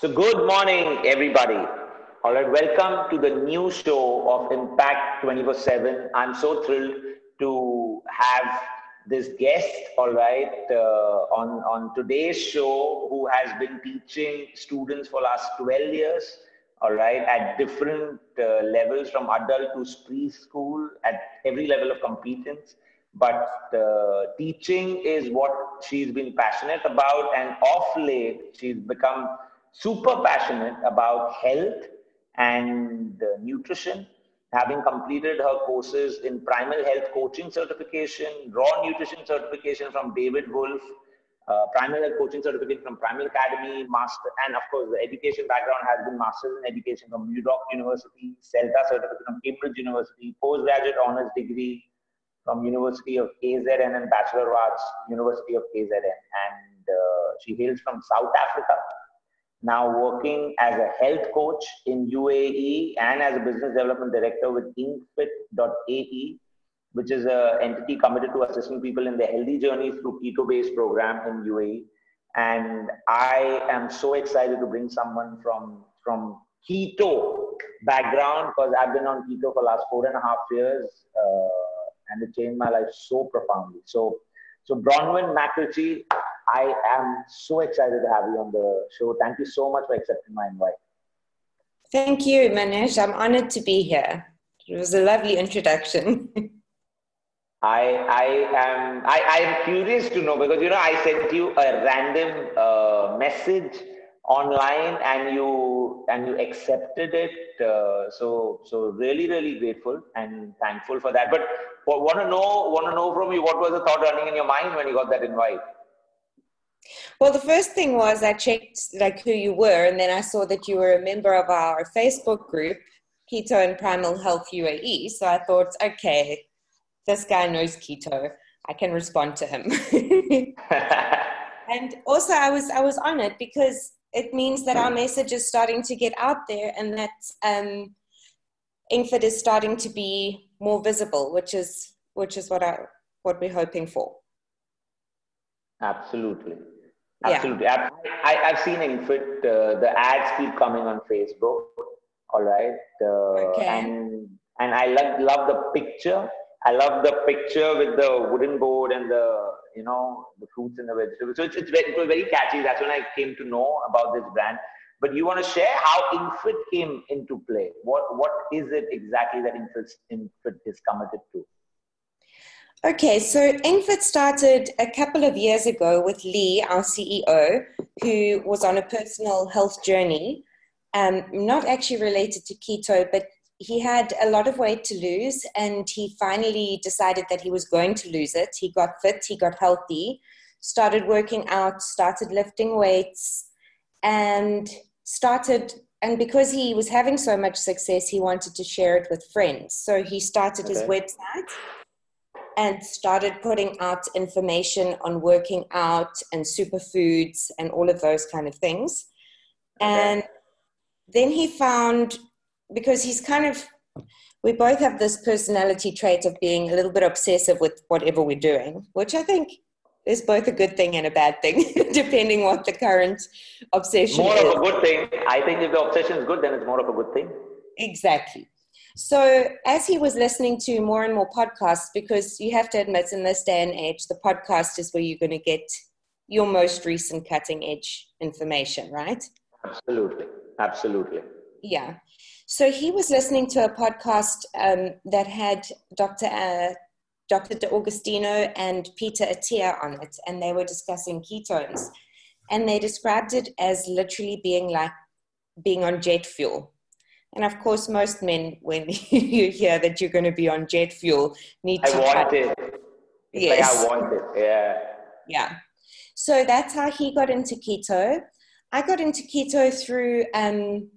So, good morning, everybody. All right, welcome to the new show of Impact 24 7. I'm so thrilled to have this guest, all right, uh, on, on today's show who has been teaching students for last 12 years, all right, at different uh, levels from adult to preschool at every level of competence. But uh, teaching is what she's been passionate about, and off late, she's become super passionate about health and uh, nutrition, having completed her courses in primal health coaching certification, raw nutrition certification from David Wolfe, uh, primal health coaching certificate from Primal Academy, master, and of course the education background has been masters in education from New York University, CELTA certificate from Cambridge University, postgraduate honors degree from University of KZN and Bachelor of Arts, University of KZN, and uh, she hails from South Africa now working as a health coach in UAE and as a business development director with Inkfit.ae, which is an entity committed to assisting people in their healthy journey through keto-based program in UAE. And I am so excited to bring someone from from keto background because I've been on keto for last four and a half years, uh, and it changed my life so profoundly. So, so Bronwyn McRitchie I am so excited to have you on the show. Thank you so much for accepting my invite. Thank you, Manish. I'm honored to be here. It was a lovely introduction. I I am I, I am curious to know because you know I sent you a random uh, message online and you and you accepted it. Uh, so so really really grateful and thankful for that. But want to know want to know from you what was the thought running in your mind when you got that invite? Well, the first thing was I checked like who you were, and then I saw that you were a member of our Facebook group, Keto and Primal Health UAE. So I thought, okay, this guy knows keto. I can respond to him. and also, I was I was honored because it means that our message is starting to get out there, and that um, Inkfit is starting to be more visible, which is which is what I what we're hoping for. Absolutely. Absolutely. Yeah. I, have seen Inkfit, uh, the ads keep coming on Facebook. All right. Uh, okay. And, and I love, love the picture. I love the picture with the wooden board and the, you know, the fruits and the vegetables. So it's, it's very, it was very catchy. That's when I came to know about this brand. But you want to share how Inkfit came into play? What, what is it exactly that Inkfit, Inkfit is committed to? Okay, so Inkfit started a couple of years ago with Lee, our CEO, who was on a personal health journey, um, not actually related to keto, but he had a lot of weight to lose and he finally decided that he was going to lose it. He got fit, he got healthy, started working out, started lifting weights, and started. And because he was having so much success, he wanted to share it with friends. So he started okay. his website and started putting out information on working out and superfoods and all of those kind of things. Okay. And then he found, because he's kind of, we both have this personality trait of being a little bit obsessive with whatever we're doing, which I think is both a good thing and a bad thing, depending what the current obsession more is. More of a good thing. I think if the obsession is good, then it's more of a good thing. Exactly. So, as he was listening to more and more podcasts, because you have to admit, in this day and age, the podcast is where you're going to get your most recent cutting edge information, right? Absolutely. Absolutely. Yeah. So, he was listening to a podcast um, that had Dr. Uh, Dr. D'Agostino and Peter Attia on it, and they were discussing ketones. And they described it as literally being like being on jet fuel and of course, most men, when you hear that you're going to be on jet fuel, need I to. I want it. Yes. Like I want it. Yeah. Yeah. So that's how he got into keto. I got into keto through um,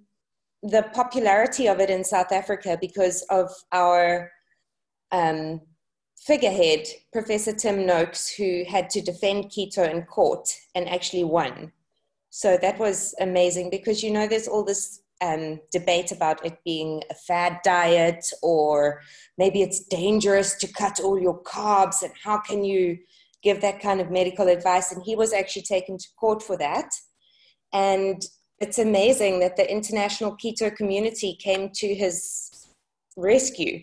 the popularity of it in South Africa because of our um, figurehead, Professor Tim Noakes, who had to defend keto in court and actually won. So that was amazing because you know there's all this um, debate about it being a fad diet or maybe it's dangerous to cut all your carbs and how can you give that kind of medical advice and he was actually taken to court for that and it's amazing that the international keto community came to his rescue.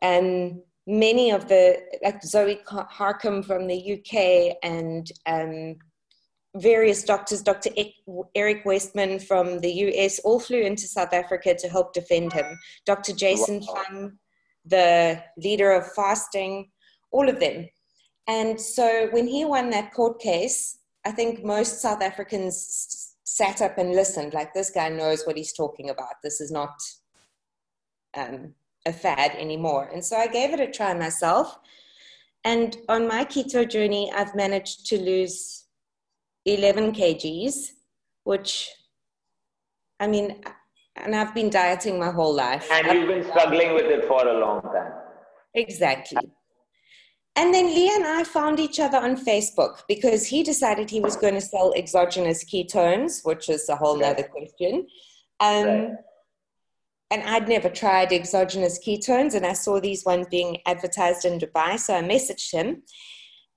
And many of the, like Zoe Harcombe from the UK and um, various doctors, Dr. Eric Westman from the US, all flew into South Africa to help defend him. Dr. Jason wow. Fung, the leader of fasting, all of them. And so when he won that court case, I think most South Africans sat up and listened, like, this guy knows what he's talking about. This is not um, a fad anymore. And so I gave it a try myself. And on my keto journey, I've managed to lose 11 kgs, which, I mean, and I've been dieting my whole life. And you've been struggling with it for a long time. Exactly. And then Lee and I found each other on Facebook because he decided he was going to sell exogenous ketones, which is a whole other question. Um, right. And I'd never tried exogenous ketones, and I saw these ones being advertised in Dubai, so I messaged him.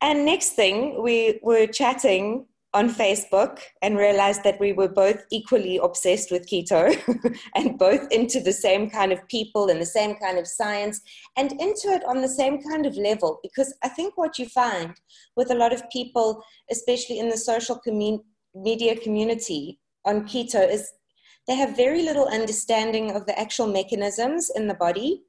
And next thing, we were chatting on Facebook and realized that we were both equally obsessed with keto and both into the same kind of people and the same kind of science and into it on the same kind of level. Because I think what you find with a lot of people, especially in the social commun- media community on keto, is they have very little understanding of the actual mechanisms in the body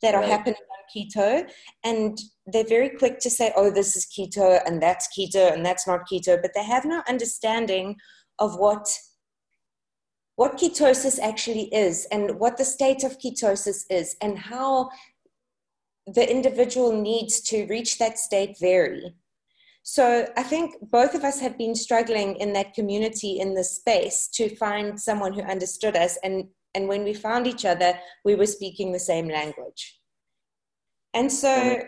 that are happening on keto and they're very quick to say oh this is keto and that's keto and that's not keto but they have no understanding of what what ketosis actually is and what the state of ketosis is and how the individual needs to reach that state vary. So i think both of us have been struggling in that community in this space to find someone who understood us and and when we found each other we were speaking the same language. And so,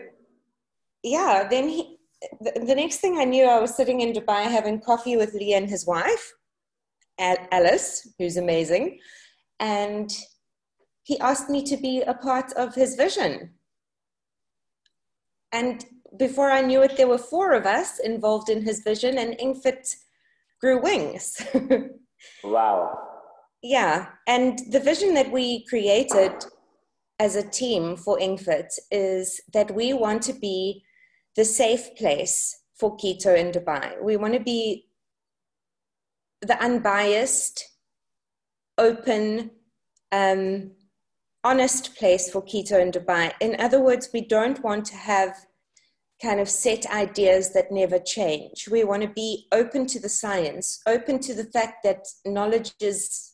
yeah, then he, the, the next thing I knew, I was sitting in Dubai having coffee with Lee and his wife, Alice, who's amazing. And he asked me to be a part of his vision. And before I knew it, there were four of us involved in his vision, and Inkfit grew wings. wow. Yeah. And the vision that we created as a team for Inkfit is that we want to be the safe place for keto in Dubai. We want to be the unbiased, open, um, honest place for keto in Dubai. In other words, we don't want to have kind of set ideas that never change. We want to be open to the science, open to the fact that knowledge is,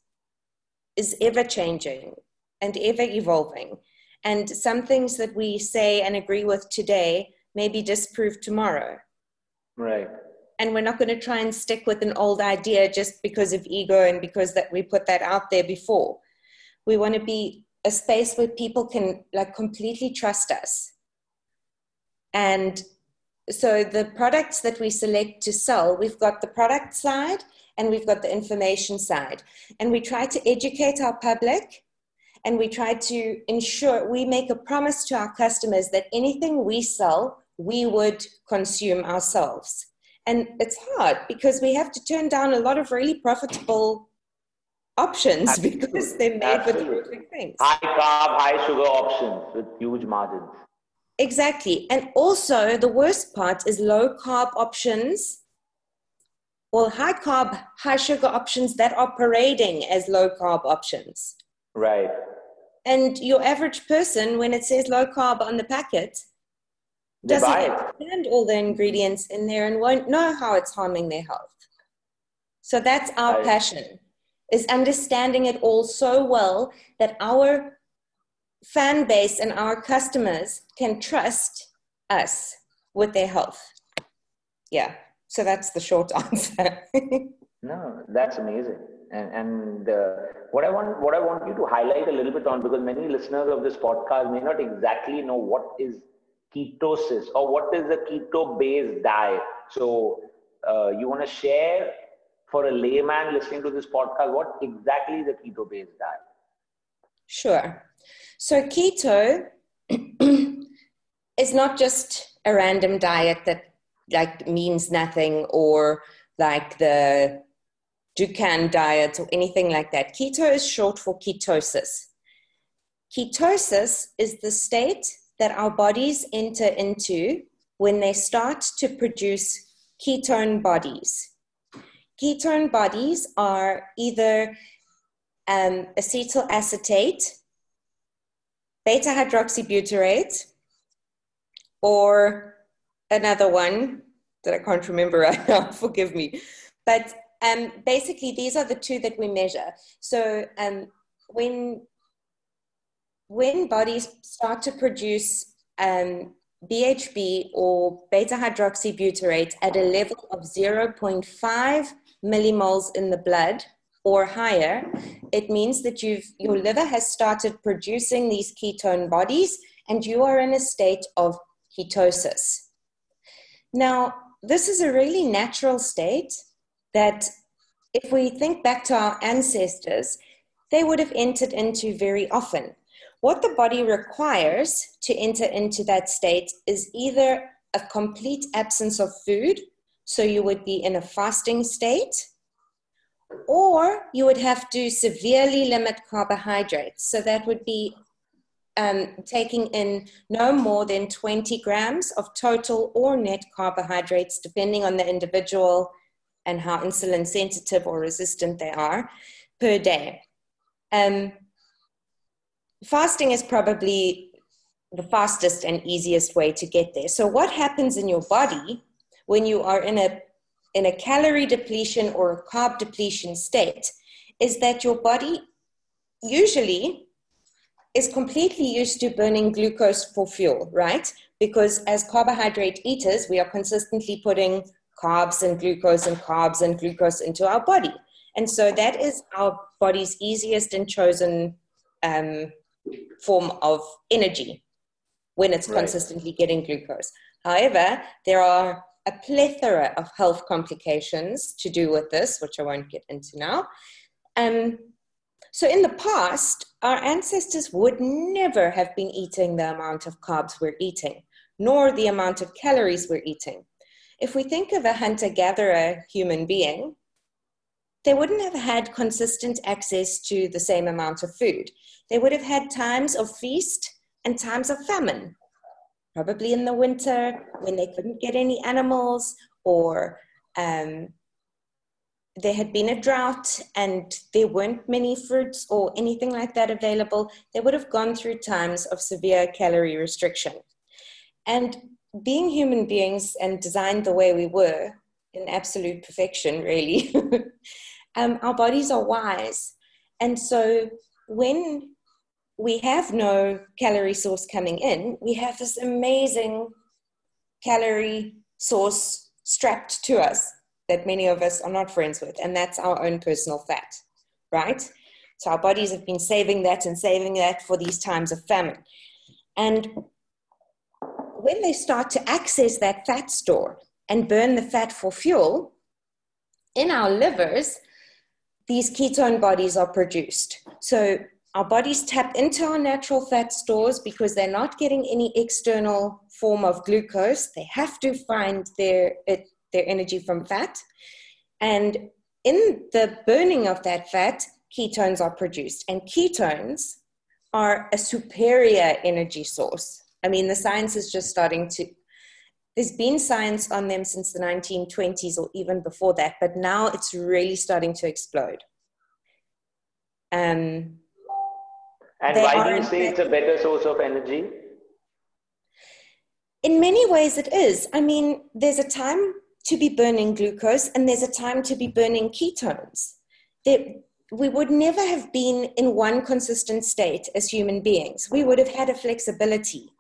is ever changing and ever evolving. And some things that we say and agree with today may be disproved tomorrow. Right. And we're not going to try and stick with an old idea just because of ego and because that we put that out there before. We want to be a space where people can like completely trust us. And so the products that we select to sell, we've got the product side and we've got the information side. And we try to educate our public and we try to ensure we make a promise to our customers that anything we sell, we would consume ourselves. And it's hard because we have to turn down a lot of really profitable options Absolutely. because they're made Absolutely. with different things. High carb, high sugar options with huge margins. Exactly. And also, the worst part is low carb options well, high carb, high sugar options that are parading as low carb options. Right. And your average person, when it says low carb on the packet, doesn't understand all the ingredients in there and won't know how it's harming their health. So that's our right. passion, is understanding it all so well that our fan base and our customers can trust us with their health. Yeah. So that's the short answer. no, that's amazing and, and uh, what I want what I want you to highlight a little bit on because many listeners of this podcast may not exactly know what is ketosis or what is a keto based diet. So uh, you want to share for a layman listening to this podcast what exactly is a keto based diet? Sure. So keto is not just a random diet that like means nothing or like the Dukan diet or anything like that. Keto is short for ketosis. Ketosis is the state that our bodies enter into when they start to produce ketone bodies. Ketone bodies are either um, acetoacetate, beta hydroxybutyrate, or another one that I can't remember right now, forgive me. But um, basically, these are the two that we measure. So um, when when bodies start to produce um, BHB or beta hydroxybutyrate at a level of 0.5 millimoles in the blood or higher, it means that you've, your liver has started producing these ketone bodies and you are in a state of ketosis. Now, this is a really natural state that if we think back to our ancestors, they would have entered into very often. What the body requires to enter into that state is either a complete absence of food, so you would be in a fasting state, or you would have to severely limit carbohydrates. So that would be um, taking in no more than 20 grams of total or net carbohydrates, depending on the individual and how insulin sensitive or resistant they are, per day. Um, fasting is probably the fastest and easiest way to get there. So, what happens in your body when you are in a in a calorie depletion or a carb depletion state is that your body usually is completely used to burning glucose for fuel, right? Because as carbohydrate eaters, we are consistently putting carbs and glucose and carbs and glucose into our body. And so that is our body's easiest and chosen um, form of energy when it's right. consistently getting glucose. However, there are a plethora of health complications to do with this, which I won't get into now. Um, so, in the past, our ancestors would never have been eating the amount of carbs we're eating, nor the amount of calories we're eating. If we think of a hunter gatherer human being, they wouldn't have had consistent access to the same amount of food. They would have had times of feast and times of famine, probably in the winter when they couldn't get any animals or um, there had been a drought and there weren't many fruits or anything like that available, they would have gone through times of severe calorie restriction. And being human beings and designed the way we were, in absolute perfection, really, um, our bodies are wise. And so when we have no calorie source coming in, we have this amazing calorie source strapped to us that many of us are not friends with, and that's our own personal fat, right? So our bodies have been saving that and saving that for these times of famine. And when they start to access that fat store and burn the fat for fuel, in our livers, these ketone bodies are produced. So our bodies tap into our natural fat stores because they're not getting any external form of glucose. They have to find their, it, their energy from fat. And in the burning of that fat, ketones are produced. And ketones are a superior energy source. I mean, the science is just starting to there's been science on them since the 1920s or even before that, but now it's really starting to explode. Um, and why do you say it's a better source of energy? In many ways, it is. I mean, there's a time to be burning glucose and there's a time to be burning ketones. There, we would never have been in one consistent state as human beings. We would have had a flexibility.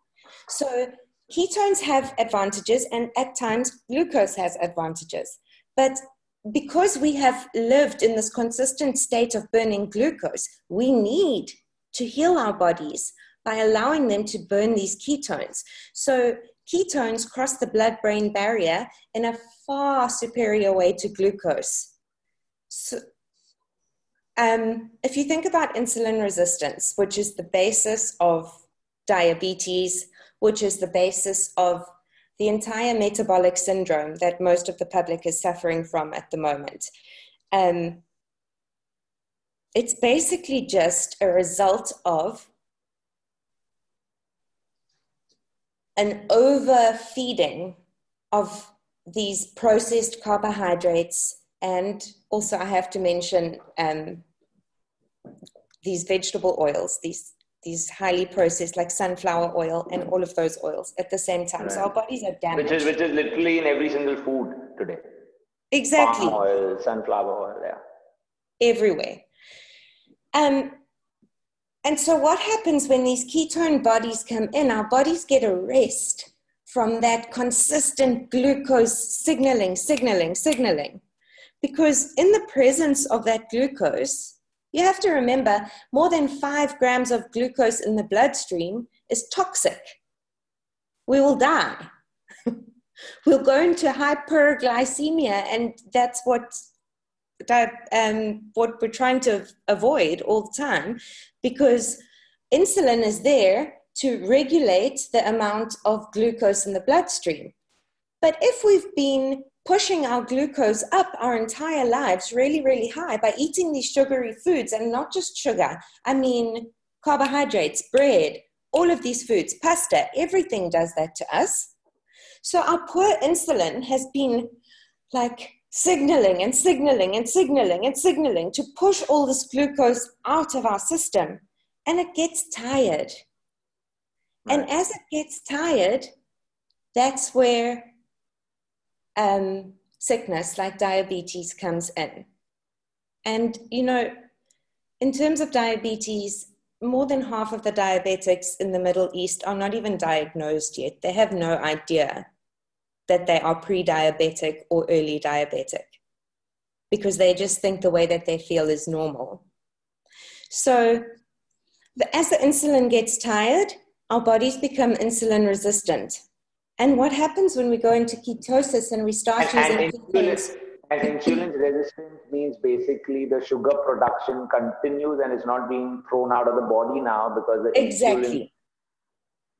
So ketones have advantages, and at times glucose has advantages. But because we have lived in this consistent state of burning glucose, we need to heal our bodies by allowing them to burn these ketones. So, ketones cross the blood brain barrier in a far superior way to glucose. So, um, if you think about insulin resistance, which is the basis of diabetes, which is the basis of the entire metabolic syndrome that most of the public is suffering from at the moment. Um, it's basically just a result of an overfeeding of these processed carbohydrates. And also i have to mention um, these vegetable oils these these highly processed like sunflower oil and all of those oils at the same time. Right. so our bodies are damaged. Which is which is literally in every single food today. Exactly. Palm oil sunflower oil yeah. Everywhere um and so what happens when these ketone bodies come in our bodies get a rest from that consistent glucose signaling signaling signaling because in the presence of that glucose, you have to remember more than five grams of glucose in the bloodstream is toxic. We will die. we'll go into hyperglycemia, and that's what that um, what we're trying to avoid all the time, because insulin is there to regulate the amount of glucose in the bloodstream. But if we've been pushing our glucose up our entire lives really, really high by eating these sugary foods and not just sugar. I mean, carbohydrates, bread, all of these foods, pasta, everything does that to us. So our poor insulin has been like signaling and signaling and signaling and signaling to push all this glucose out of our system. And it gets tired. Right. And as it gets tired, that's where um, sickness like diabetes comes in. And, you know, in terms of diabetes, more than half of the diabetics in the Middle East are not even diagnosed yet. They have no idea that they are pre diabetic or early diabetic because they just think the way that they feel is normal. So, as the insulin gets tired, our bodies become insulin resistant. And what happens when we go into ketosis and we start and, using and insulin, and insulin resistance means basically the sugar production continues and is not being thrown out of the body now because the exactly.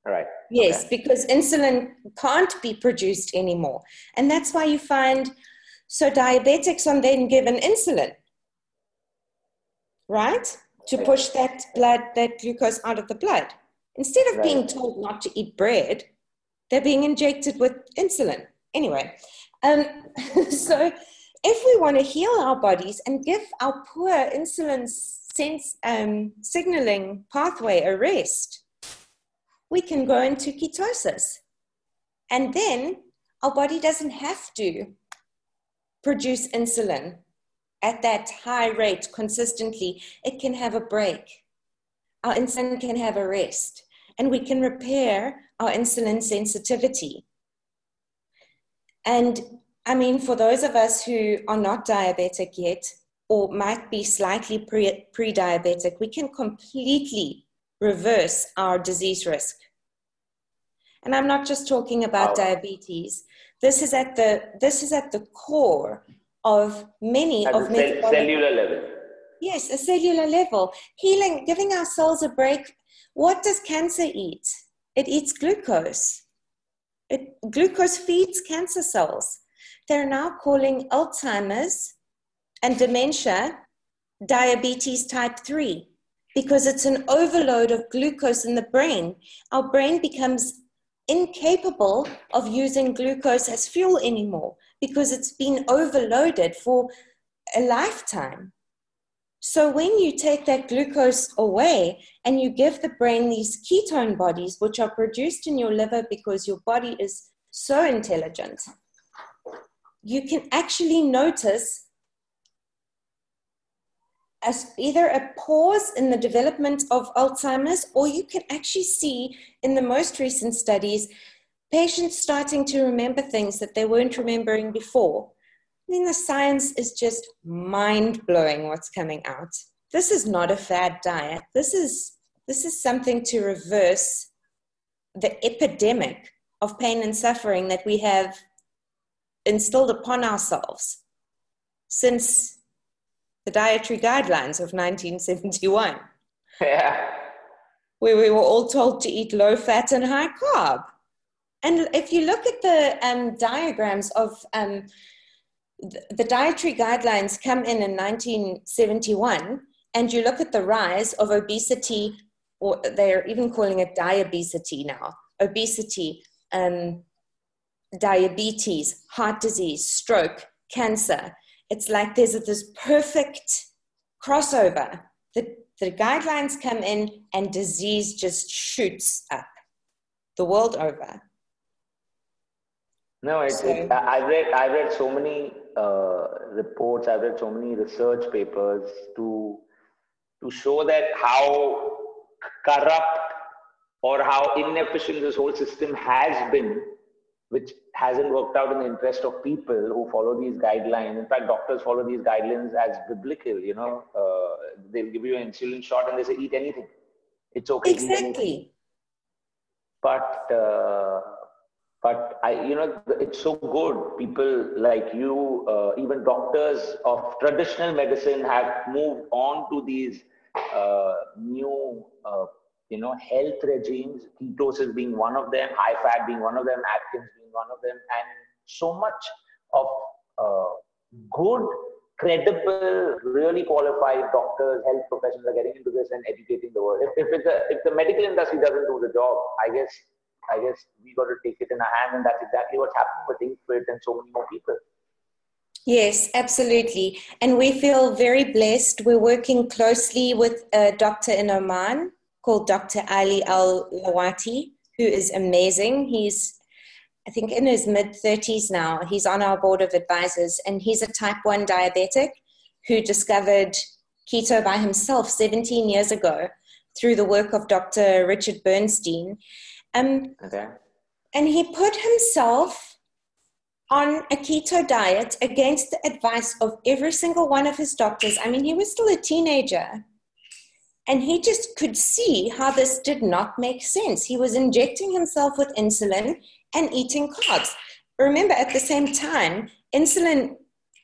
Right. Yes, okay. because insulin can't be produced anymore. And that's why you find so diabetics are then given insulin, right? To push that blood, that glucose out of the blood. Instead of right. being told not to eat bread, they're being injected with insulin. Anyway, um, so if we want to heal our bodies and give our poor insulin sense um, signaling pathway a rest, we can go into ketosis. And then our body doesn't have to produce insulin at that high rate consistently. It can have a break. Our insulin can have a rest and we can repair our insulin sensitivity. And I mean, for those of us who are not diabetic yet, or might be slightly pre diabetic, we can completely reverse our disease risk. And I'm not just talking about diabetes. This is at the this is at the core of many at of the cellular level. Yes, a cellular level. Healing, giving our cells a break what does cancer eat? It eats glucose. It, glucose feeds cancer cells. They're now calling Alzheimer's and dementia diabetes type 3 because it's an overload of glucose in the brain. Our brain becomes incapable of using glucose as fuel anymore because it's been overloaded for a lifetime. So when you take that glucose away and you give the brain these ketone bodies, which are produced in your liver because your body is so intelligent, you can actually notice as either a pause in the development of Alzheimer's, or you can actually see in the most recent studies patients starting to remember things that they weren't remembering before. I mean, the science is just mind blowing what's coming out. This is not a fad diet. This is, this is something to reverse the epidemic of pain and suffering that we have instilled upon ourselves since the dietary guidelines of 1971. Yeah. Where we were all told to eat low fat and high carb. And if you look at the um, diagrams of um, the dietary guidelines come in in 1971 and you look at the rise of obesity, or they're even calling it diabesity now obesity, um, diabetes, heart disease, stroke, cancer. It's like there's this perfect crossover. The, the guidelines come in and disease just shoots up the world over. No, it's, so, it, I read I read so many uh, reports. I've read so many research papers to to show that how corrupt or how inefficient this whole system has been, which hasn't worked out in the interest of people who follow these guidelines. In fact, doctors follow these guidelines as biblical. You know, uh, they'll give you an insulin shot and they say eat anything. It's okay. Exactly. But uh, but I, you know, it's so good. People like you, uh, even doctors of traditional medicine, have moved on to these uh, new, uh, you know, health regimes. Ketosis being one of them, high fat being one of them, Atkins being one of them, and so much of uh, good, credible, really qualified doctors, health professionals are getting into this and educating the world. If, if, the, if the medical industry doesn't do the job, I guess I guess we got to take it in our hand, and that's exactly what's happening with InkFit and so many more people. Yes, absolutely. And we feel very blessed. We're working closely with a doctor in Oman called Dr. Ali Al Lawati, who is amazing. He's, I think, in his mid 30s now. He's on our board of advisors, and he's a type 1 diabetic who discovered keto by himself 17 years ago through the work of Dr. Richard Bernstein. Um, okay. And he put himself on a keto diet against the advice of every single one of his doctors. I mean, he was still a teenager. And he just could see how this did not make sense. He was injecting himself with insulin and eating carbs. Remember, at the same time, insulin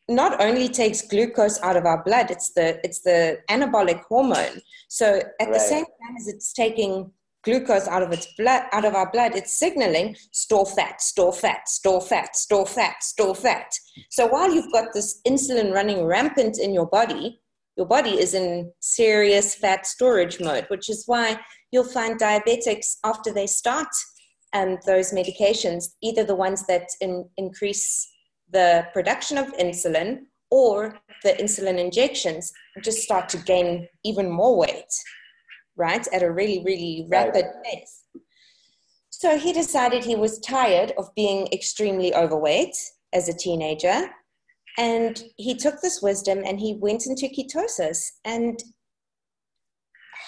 not only takes glucose out of our blood, it's the, it's the anabolic hormone. So at right. the same time as it's taking glucose out of its blood out of our blood it's signaling store fat store fat store fat store fat store fat so while you've got this insulin running rampant in your body your body is in serious fat storage mode which is why you'll find diabetics after they start um, those medications either the ones that in, increase the production of insulin or the insulin injections just start to gain even more weight right, at a really, really rapid right. pace. So he decided he was tired of being extremely overweight as a teenager. And he took this wisdom and he went into ketosis and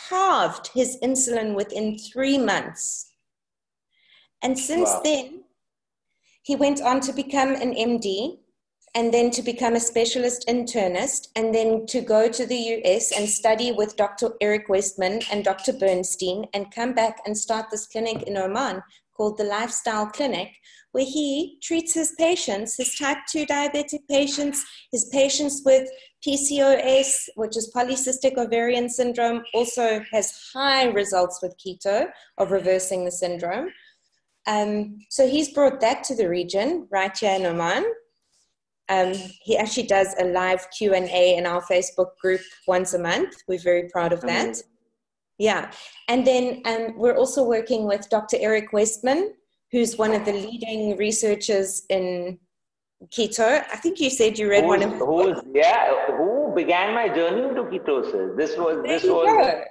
halved his insulin within three months. And since wow. then, he went on to become an MD and then to become a specialist internist, and then to go to the US and study with Dr. Eric Westman and Dr. Bernstein, and come back and start this clinic in Oman called the Lifestyle Clinic, where he treats his patients, his type 2 diabetic patients, his patients with PCOS, which is polycystic ovarian syndrome, also has high results with keto of reversing the syndrome. Um, so he's brought that to the region right here in Oman um, he actually does a live q&a in our facebook group once a month we're very proud of that mm-hmm. Yeah and then um, we're also working with dr eric westman who's one of the leading researchers in keto i think you said you read who's, one of who's yeah who began my journey into ketosis this was there this was go.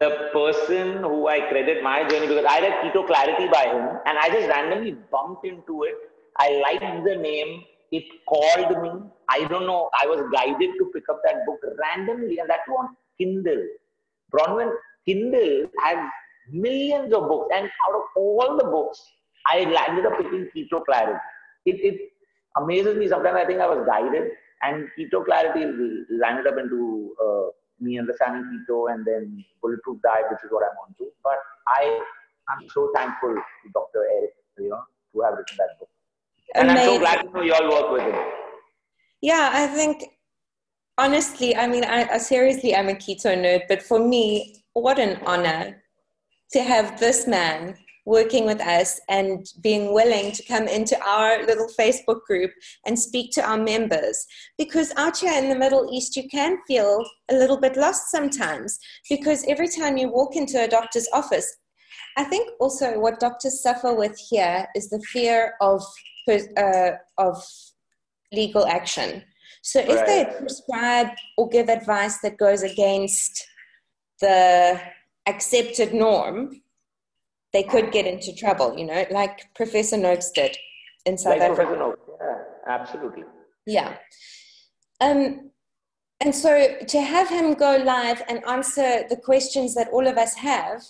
the person who i credit my journey because i read keto clarity by him and i just randomly bumped into it i liked the name it called me. I don't know. I was guided to pick up that book randomly, and that on Kindle. Bronwyn, Kindle has millions of books, and out of all the books, I landed up picking Keto Clarity. It, it amazes me. Sometimes I think I was guided, and Keto Clarity landed up into uh, me understanding keto and then bulletproof diet, which is what I'm on to. But I, I'm so thankful to Dr. Eric, you know, to have written that book. And Amazing. I'm so glad to know you all work with him. Yeah, I think honestly, I mean, I, I seriously, I'm a keto nerd, but for me, what an honor to have this man working with us and being willing to come into our little Facebook group and speak to our members. Because out here in the Middle East, you can feel a little bit lost sometimes because every time you walk into a doctor's office, I think also what doctors suffer with here is the fear of uh, of legal action. So if right. they prescribe or give advice that goes against the accepted norm, they could get into trouble, you know, like Professor Noakes did in South like Africa. Professor Noakes, yeah, absolutely. Yeah. Um, and so to have him go live and answer the questions that all of us have,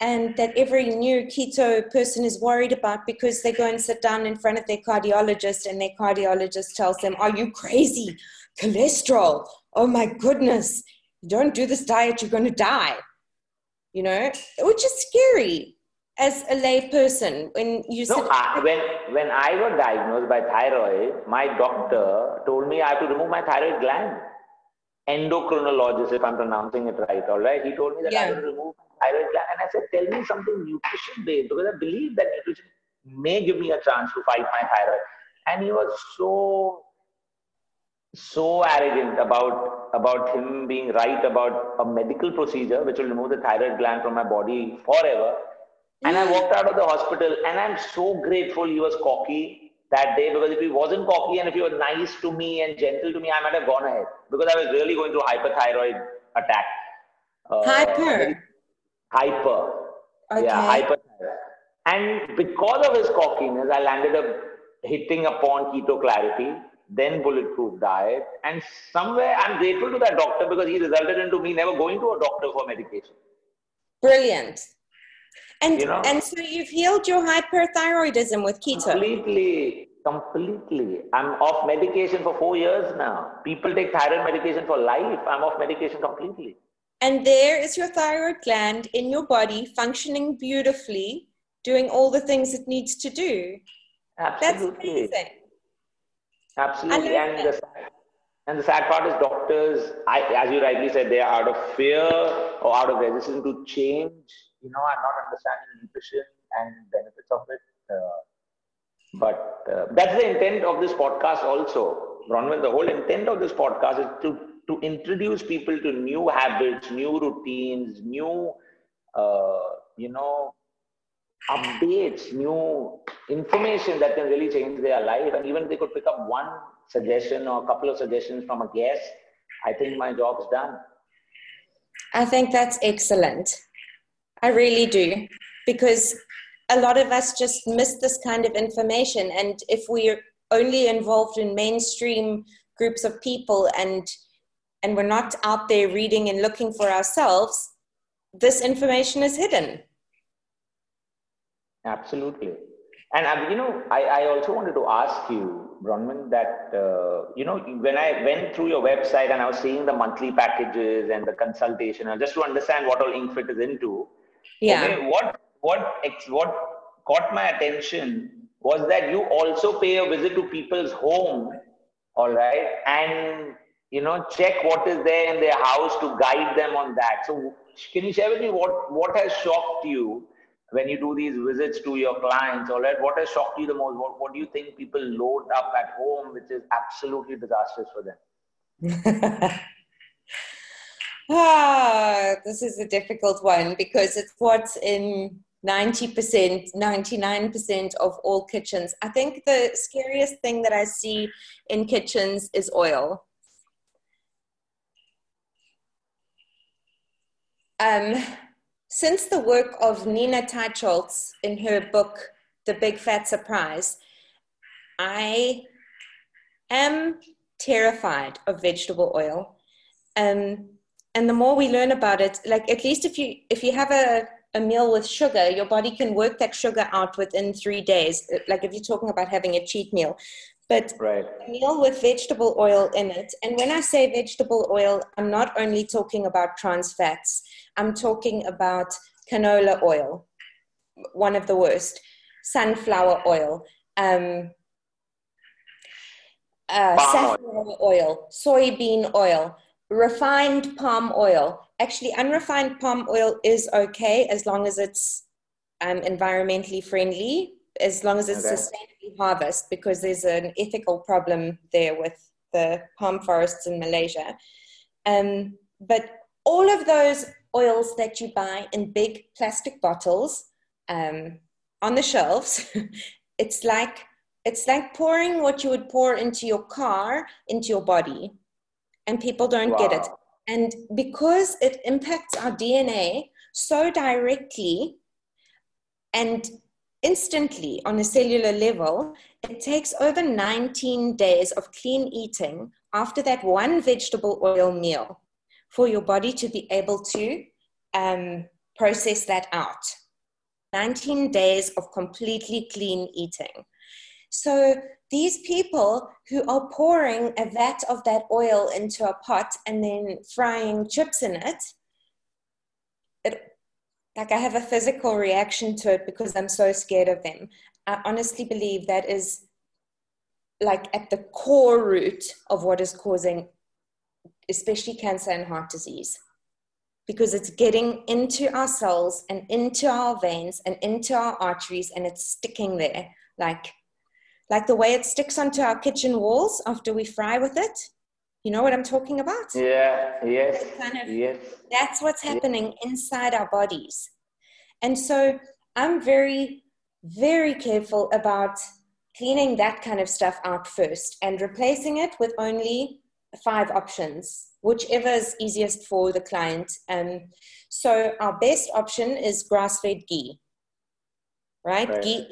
and that every new keto person is worried about because they go and sit down in front of their cardiologist and their cardiologist tells them, Are you crazy? Cholesterol. Oh my goodness. Don't do this diet, you're going to die. You know, which is scary as a lay person when you no, I, when when I got diagnosed by thyroid, my doctor told me I have to remove my thyroid gland. Endocrinologist, if I'm pronouncing it right, all right. He told me that yeah. I have to remove thyroid gland, and I said, "Tell me something nutrition based because I believe that nutrition may give me a chance to fight my thyroid." And he was so so arrogant about about him being right about a medical procedure which will remove the thyroid gland from my body forever and I walked out of the hospital and I'm so grateful he was cocky that day because if he wasn't cocky and if he was nice to me and gentle to me, I might have gone ahead because I was really going through a hyperthyroid attack. Uh, hyper. Hyper. Okay. Yeah, hyper. And because of his cockiness, I landed up hitting upon keto clarity, then bulletproof diet. And somewhere I'm grateful to that doctor because he resulted into me never going to a doctor for medication. Brilliant. And you know, and so you've healed your hyperthyroidism with keto. Completely, completely. I'm off medication for four years now. People take thyroid medication for life. I'm off medication completely. And there is your thyroid gland in your body functioning beautifully, doing all the things it needs to do. Absolutely. That's amazing. Absolutely. And the, and the sad part is doctors, I, as you rightly said, they are out of fear or out of resistance to change you know, I'm not understanding nutrition and benefits of it. Uh, but uh, that's the intent of this podcast also. Bronwyn, the whole intent of this podcast is to, to introduce people to new habits, new routines, new, uh, you know, updates, new information that can really change their life. And even if they could pick up one suggestion or a couple of suggestions from a guest, I think my job's done. I think that's excellent. I really do, because a lot of us just miss this kind of information. And if we're only involved in mainstream groups of people and and we're not out there reading and looking for ourselves, this information is hidden. Absolutely. And uh, you know, I, I also wanted to ask you, Bronwyn, that uh, you know, when I went through your website and I was seeing the monthly packages and the consultation, and just to understand what all Inkfit is into, yeah. Okay, what what what caught my attention was that you also pay a visit to people's home, all right, and you know check what is there in their house to guide them on that. So can you share with me what what has shocked you when you do these visits to your clients, all right? What has shocked you the most? What, what do you think people load up at home, which is absolutely disastrous for them? Ah, this is a difficult one because it's what's in 90%, 99% of all kitchens. I think the scariest thing that I see in kitchens is oil. Um, since the work of Nina Teicholz in her book, The Big Fat Surprise, I am terrified of vegetable oil. Um, and the more we learn about it like at least if you if you have a, a meal with sugar your body can work that sugar out within three days like if you're talking about having a cheat meal but right. a meal with vegetable oil in it and when i say vegetable oil i'm not only talking about trans fats i'm talking about canola oil one of the worst sunflower oil um, uh, safflower oil soybean oil refined palm oil. Actually, unrefined palm oil is okay as long as it's um, environmentally friendly as long as it's okay. sustainably harvested because there's an ethical problem there with the palm forests in Malaysia. Um, but all of those oils that you buy in big plastic bottles um, on the shelves, it's like it's like pouring what you would pour into your car into your body, and people don't wow. get it. And because it impacts our DNA so directly and instantly on a cellular level, it takes over 19 days of clean eating after that one vegetable oil meal for your body to be able to um, process that out. 19 days of completely clean eating. So these people who are pouring a vat of that oil into a pot and then frying chips in it, it like I have a physical reaction to it because I'm so scared of them. I honestly believe that is like at the core root of what is causing especially cancer and heart disease. Because it's getting into our cells and into our veins and into our arteries and it's sticking there. Like like the way it sticks onto our kitchen walls after we fry with it you know what i'm talking about yeah yes kind of, yes that's what's happening yes. inside our bodies and so i'm very very careful about cleaning that kind of stuff out first and replacing it with only five options, whichever is easiest for the client. Um, so our best option is grass-fed ghee, right? right? Ghee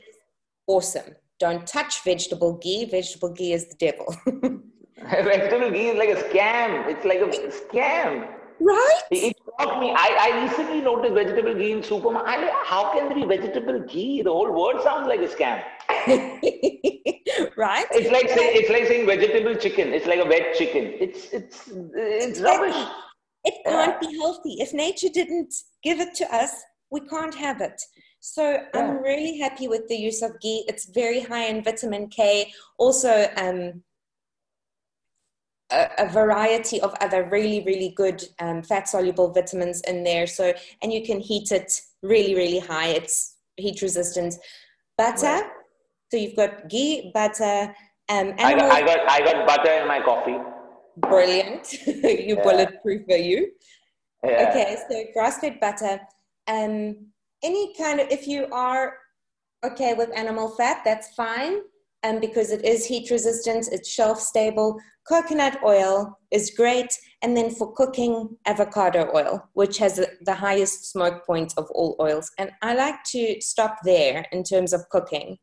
awesome. Don't touch vegetable ghee. Vegetable ghee is the devil. vegetable ghee is like a scam. It's like a scam. Right? It shocked me. I, I recently noticed vegetable ghee in supermarket. How can there be vegetable ghee? The whole word sounds like a scam. right? It's like saying it's like saying vegetable chicken. It's like a wet chicken. It's it's it's rubbish. It can't yeah. be healthy. If nature didn't give it to us, we can't have it. So yeah. I'm really happy with the use of ghee. It's very high in vitamin K. Also, um, a, a, variety of other really really good um, fat soluble vitamins in there. So and you can heat it really really high. It's heat resistant. Butter. Right so you've got ghee, butter, um, I got, I got, I got butter in my coffee. Brilliant. you yeah. bulletproof are you? Yeah. Okay, so grass-fed butter. Um, any kind of, if you are okay with animal fat, that's fine. Um, because it is heat resistant, it's shelf stable. Coconut oil is great. And then for cooking, avocado oil, which has the highest smoke point of all oils. And I like to stop there in terms of cooking.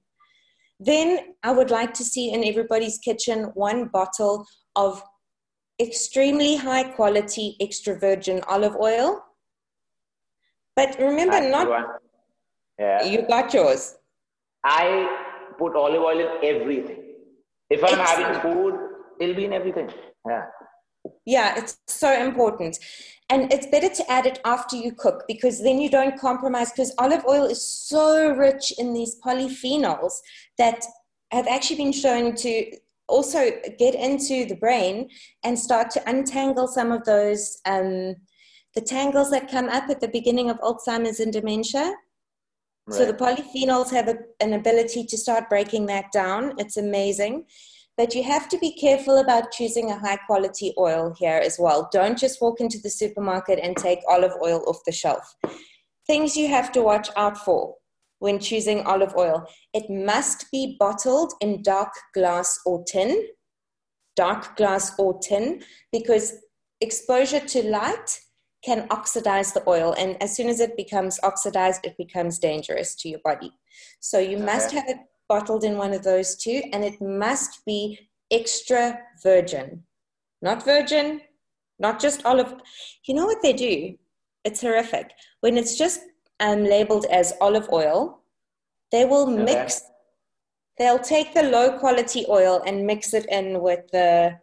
Then I would like to see in everybody's kitchen one bottle of extremely high quality extra virgin olive oil. But remember, not. Yeah. You got yours. I put olive oil in everything. If I'm having food, it'll be in everything. Yeah. Yeah, it's so important. And it's better to add it after you cook because then you don't compromise because olive oil is so rich in these polyphenols that have actually been shown to also get into the brain and start to untangle some of those um, the tangles that come up at the beginning of Alzheimer's and dementia. Right. So the polyphenols have a, an ability to start breaking that down. It's amazing. But you have to be careful about choosing a high quality oil here as well. Don't just walk into the supermarket and take olive oil off the shelf. Things you have to watch out for when choosing olive oil it must be bottled in dark glass or tin. Dark glass or tin, because exposure to light can oxidize the oil. And as soon as it becomes oxidized, it becomes dangerous to your body. So you okay. must have it bottled in one of those two, and it must be extra virgin. Not virgin, not just olive. You know what they do? It's horrific. When it's just um, labeled as olive oil, they will okay. mix, they'll take the low quality oil and mix it in with the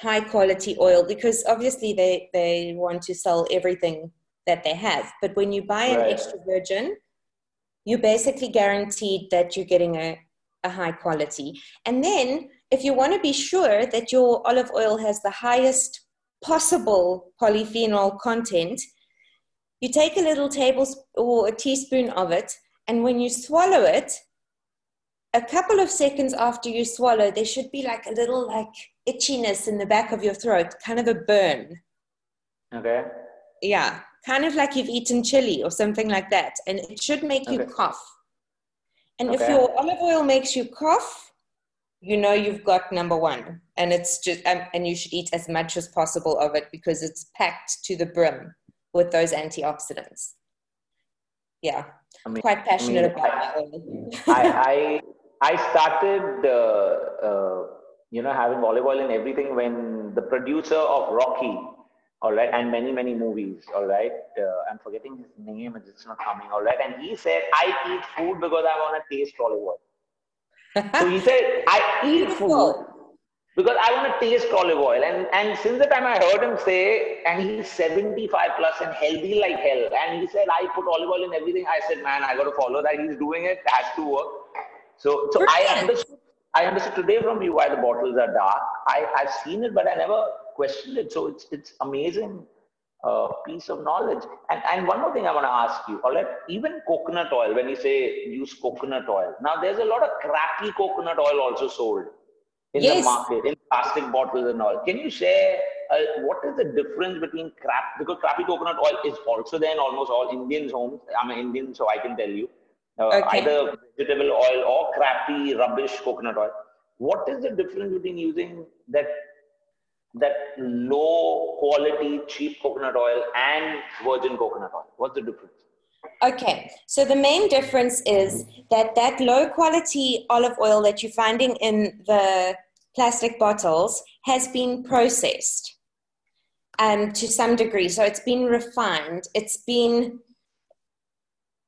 high quality oil because obviously they, they want to sell everything that they have. But when you buy an extra virgin, you're basically guaranteed that you're getting a, a high quality. And then, if you want to be sure that your olive oil has the highest possible polyphenol content, you take a little tablespoon or a teaspoon of it And when you swallow it, a couple of seconds after you swallow, there should be like a little like itchiness in the back of your throat, kind of a burn. Okay. Yeah, kind of like you've eaten chili or something like that. And it should make you cough. And if your olive oil makes you cough, you know you've got number one. And it's just, um, and you should eat as much as possible of it because it's packed to the brim with those antioxidants. Yeah, I mean, quite passionate I mean, about my oil. I, I I started uh, uh, you know having olive oil in everything when the producer of Rocky, all right, and many many movies, all right. Uh, I'm forgetting his name; it's not coming, all right. And he said, "I eat food because I want to taste olive oil." So he said, "I eat food because I want to taste olive oil." And and since the time I heard him say, and he's 75 plus and healthy like hell, and he said, "I put olive oil in everything." I said, "Man, I got to follow that. He's doing it. Has to work." So so I understood. I understood today from you why the bottles are dark. I I've seen it, but I never questioned it. So it's it's amazing uh, piece of knowledge. And and one more thing I want to ask you. All right, even coconut oil. When you say use coconut oil, now there's a lot of crappy coconut oil also sold in the market in plastic bottles and all. Can you share uh, what is the difference between crap? Because crappy coconut oil is also there in almost all Indians' homes. I'm an Indian, so I can tell you. Uh, Okay. Either vegetable oil or crappy rubbish coconut oil. What is the difference between using that that low quality cheap coconut oil and virgin coconut oil? What's the difference? Okay, so the main difference is that that low quality olive oil that you're finding in the plastic bottles has been processed um, to some degree. So it's been refined. It's been,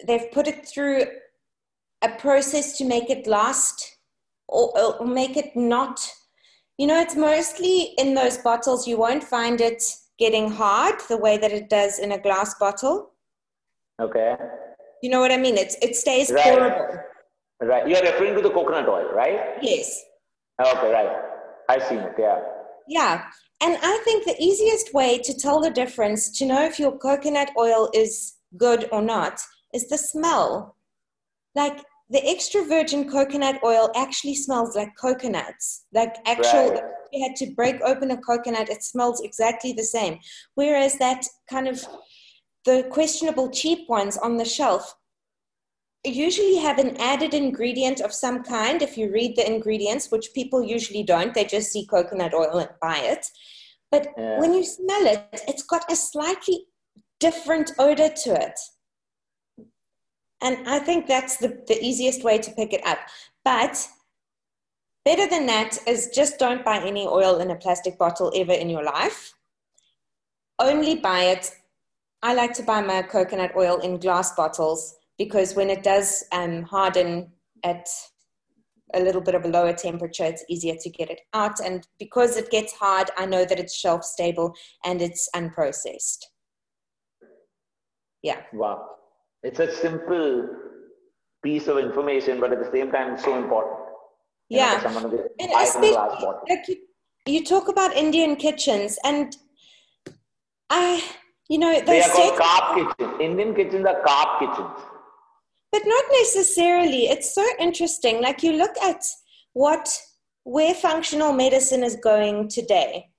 they've put it through a process to make it last or, or make it not, you know, it's mostly in those bottles, you won't find it getting hard the way that it does in a glass bottle. Okay. You know what I mean? It's it stays Right. pourable. Right. You're referring to the coconut oil, right? Yes. Okay, right. I see it, yeah. Yeah. And I think the easiest way to tell the difference, to know if your coconut oil is good or not, is the smell. Like the extra virgin coconut oil actually smells like coconuts. Like actual, Right. you had to break open a coconut, it smells exactly the same. Whereas that kind of the questionable cheap ones on the shelf usually have an added ingredient of some kind if you read the ingredients which people usually don't they just see coconut oil and buy it but Yeah. when you smell it it's got a slightly different odor to it and i think that's the, the easiest way to pick it up but better than that is just don't buy any oil in a plastic bottle ever in your life only buy it I like to buy my coconut oil in glass bottles because when it does um, harden at a little bit of a lower temperature, it's easier to get it out. And because it gets hard, I know that it's shelf stable and it's unprocessed. Yeah. Wow. It's a simple piece of information, but at the same time, it's so important. You Yeah. for someone to And buy it especially, like you, you talk about Indian kitchens, and I, you know, They they are called carb kitchens. Indian kitchens are carb kitchens. but not necessarily. It's so interesting. Like you look at what where functional medicine is going today,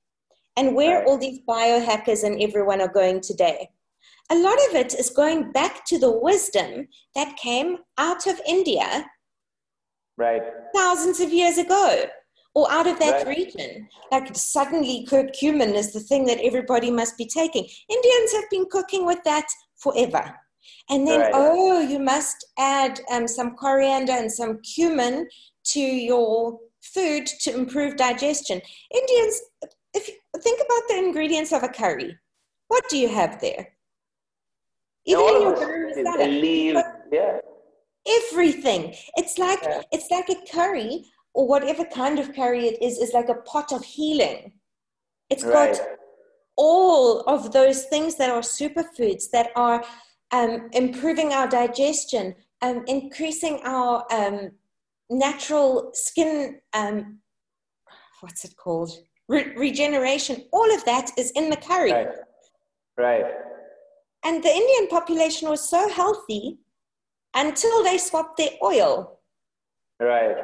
and where all these biohackers and everyone are going today. A lot of it is going back to the wisdom that came out of India Right. thousands of years ago or out of that Right. region. Like suddenly curcumin is the thing that everybody must be taking. Indians have been cooking with that forever. And then, Right. oh, you must add um, some coriander and some cumin to your food to improve digestion. Indians, if you think about the ingredients of a curry, what do you have there? Even in your It's yeah. everything. It's like Yeah. it's like a curry or whatever kind of curry it is is like a pot of healing. It's Right. got all of those things that are superfoods that are um, improving our digestion, um, increasing our um, natural skin. Um, what's it called? Re- regeneration. All of that is in the curry. Right. Right. And the Indian population was so healthy until they swapped their oil. Right.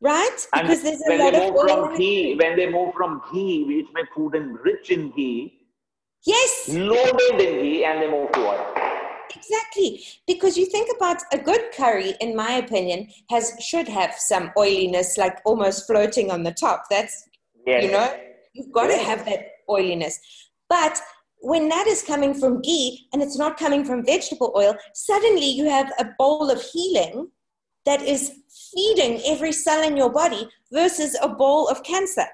Right? And Because there's a when lot they of move oil. from ghee, when they move from ghee, which make food in rich in ghee, Yes, loaded in ghee, and they move to oil. exactly. Because you think about a good curry, in my opinion, has should have some oiliness, like almost floating on the top. That's Yes. you know, you've got to have that oiliness. But when that is coming from ghee and it's not coming from vegetable oil, suddenly you have a bowl of healing that is feeding every cell in your body versus a bowl of cancer,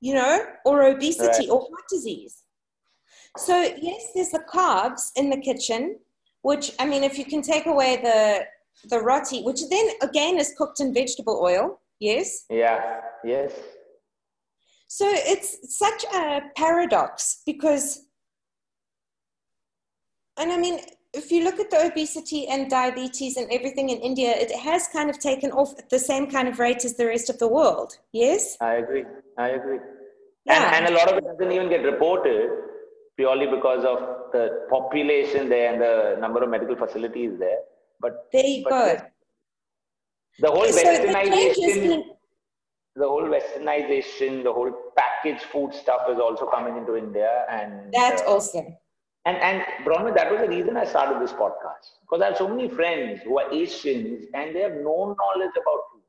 you know, or obesity Right. or heart disease. So, yes, there's the carbs in the kitchen, which, I mean, if you can take away the, the roti, which then again is cooked in vegetable oil, yes, Yeah. Yes. so it's such a paradox because, and I mean, if you look at the obesity and diabetes and everything in India, it has kind of taken off at the same kind of rate as the rest of the world. Yes? I agree. I agree. Yeah. And, and a lot of it doesn't even get reported purely because of the population there and the number of medical facilities there. But There you but go. yes, the whole So the westernization, the whole westernization, the whole packaged food stuff is also coming into India, and that uh, also. And and Bronwyn, that was the reason I started this podcast because I have so many friends who are Asians and they have no knowledge about food.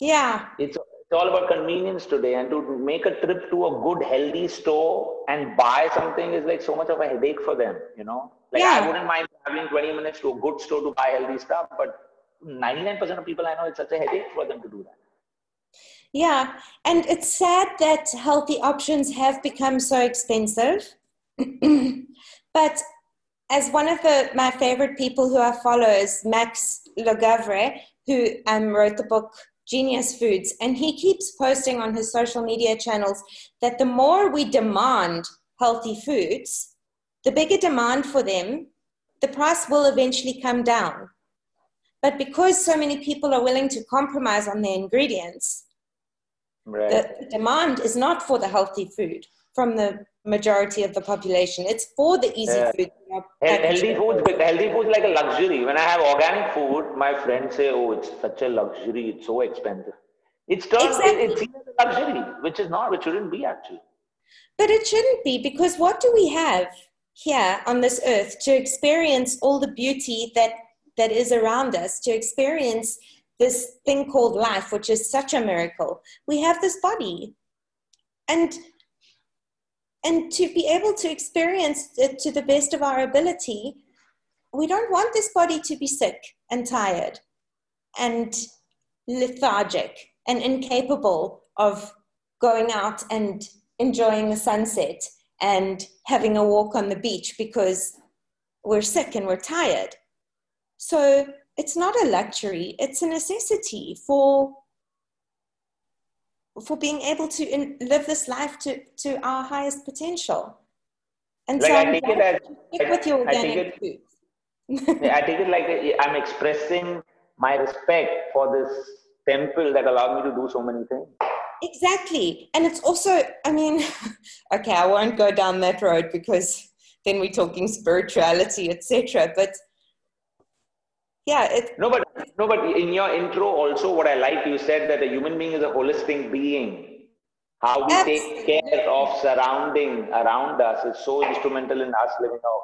Yeah. It's it's all about convenience today, and to make a trip to a good healthy store and buy something is like so much of a headache for them. You know, like I wouldn't mind traveling 20 minutes to a good store to buy healthy stuff, but 99% of people I know it's such a headache for them to do that. Yeah, and it's sad that healthy options have become so expensive. but as one of the my favorite people who I follow is Max Lugavere, who um, wrote the book Genius Foods, and he keeps posting on his social media channels that the more we demand healthy foods, the bigger demand for them, the price will eventually come down. But because so many people are willing to compromise on their ingredients, Right. the demand is not for the healthy food from the majority of the population. It's for the easy Yeah. food. Healthy food. food, healthy food is like a luxury. When I have organic food, my friends say, "Oh, it's such a luxury. It's so expensive." It's turned, Exactly. it's a luxury, which is not, which shouldn't be actually. But it shouldn't be because what do we have here on this earth to experience all the beauty that that is around us, to experience this thing called life, which is such a miracle? We have this body. And and to be able to experience it to the best of our ability, we don't want this body to be sick and tired and lethargic and incapable of going out and enjoying the sunset and having a walk on the beach because we're sick and we're tired. So it's not a luxury, it's a necessity for for being able to in, live this life to, to our highest potential. And Like so I take it as, you stick with your I take organic it-. I take it like I'm expressing my respect for this temple that allowed me to do so many things. Exactly. And it's also, I mean, okay, I won't go down that road because then we're talking spirituality, etc. But yeah, it, No, but no, but in your intro also, what I like, you said that a human being is a holistic being. How we take care of surrounding around us is so instrumental in us living a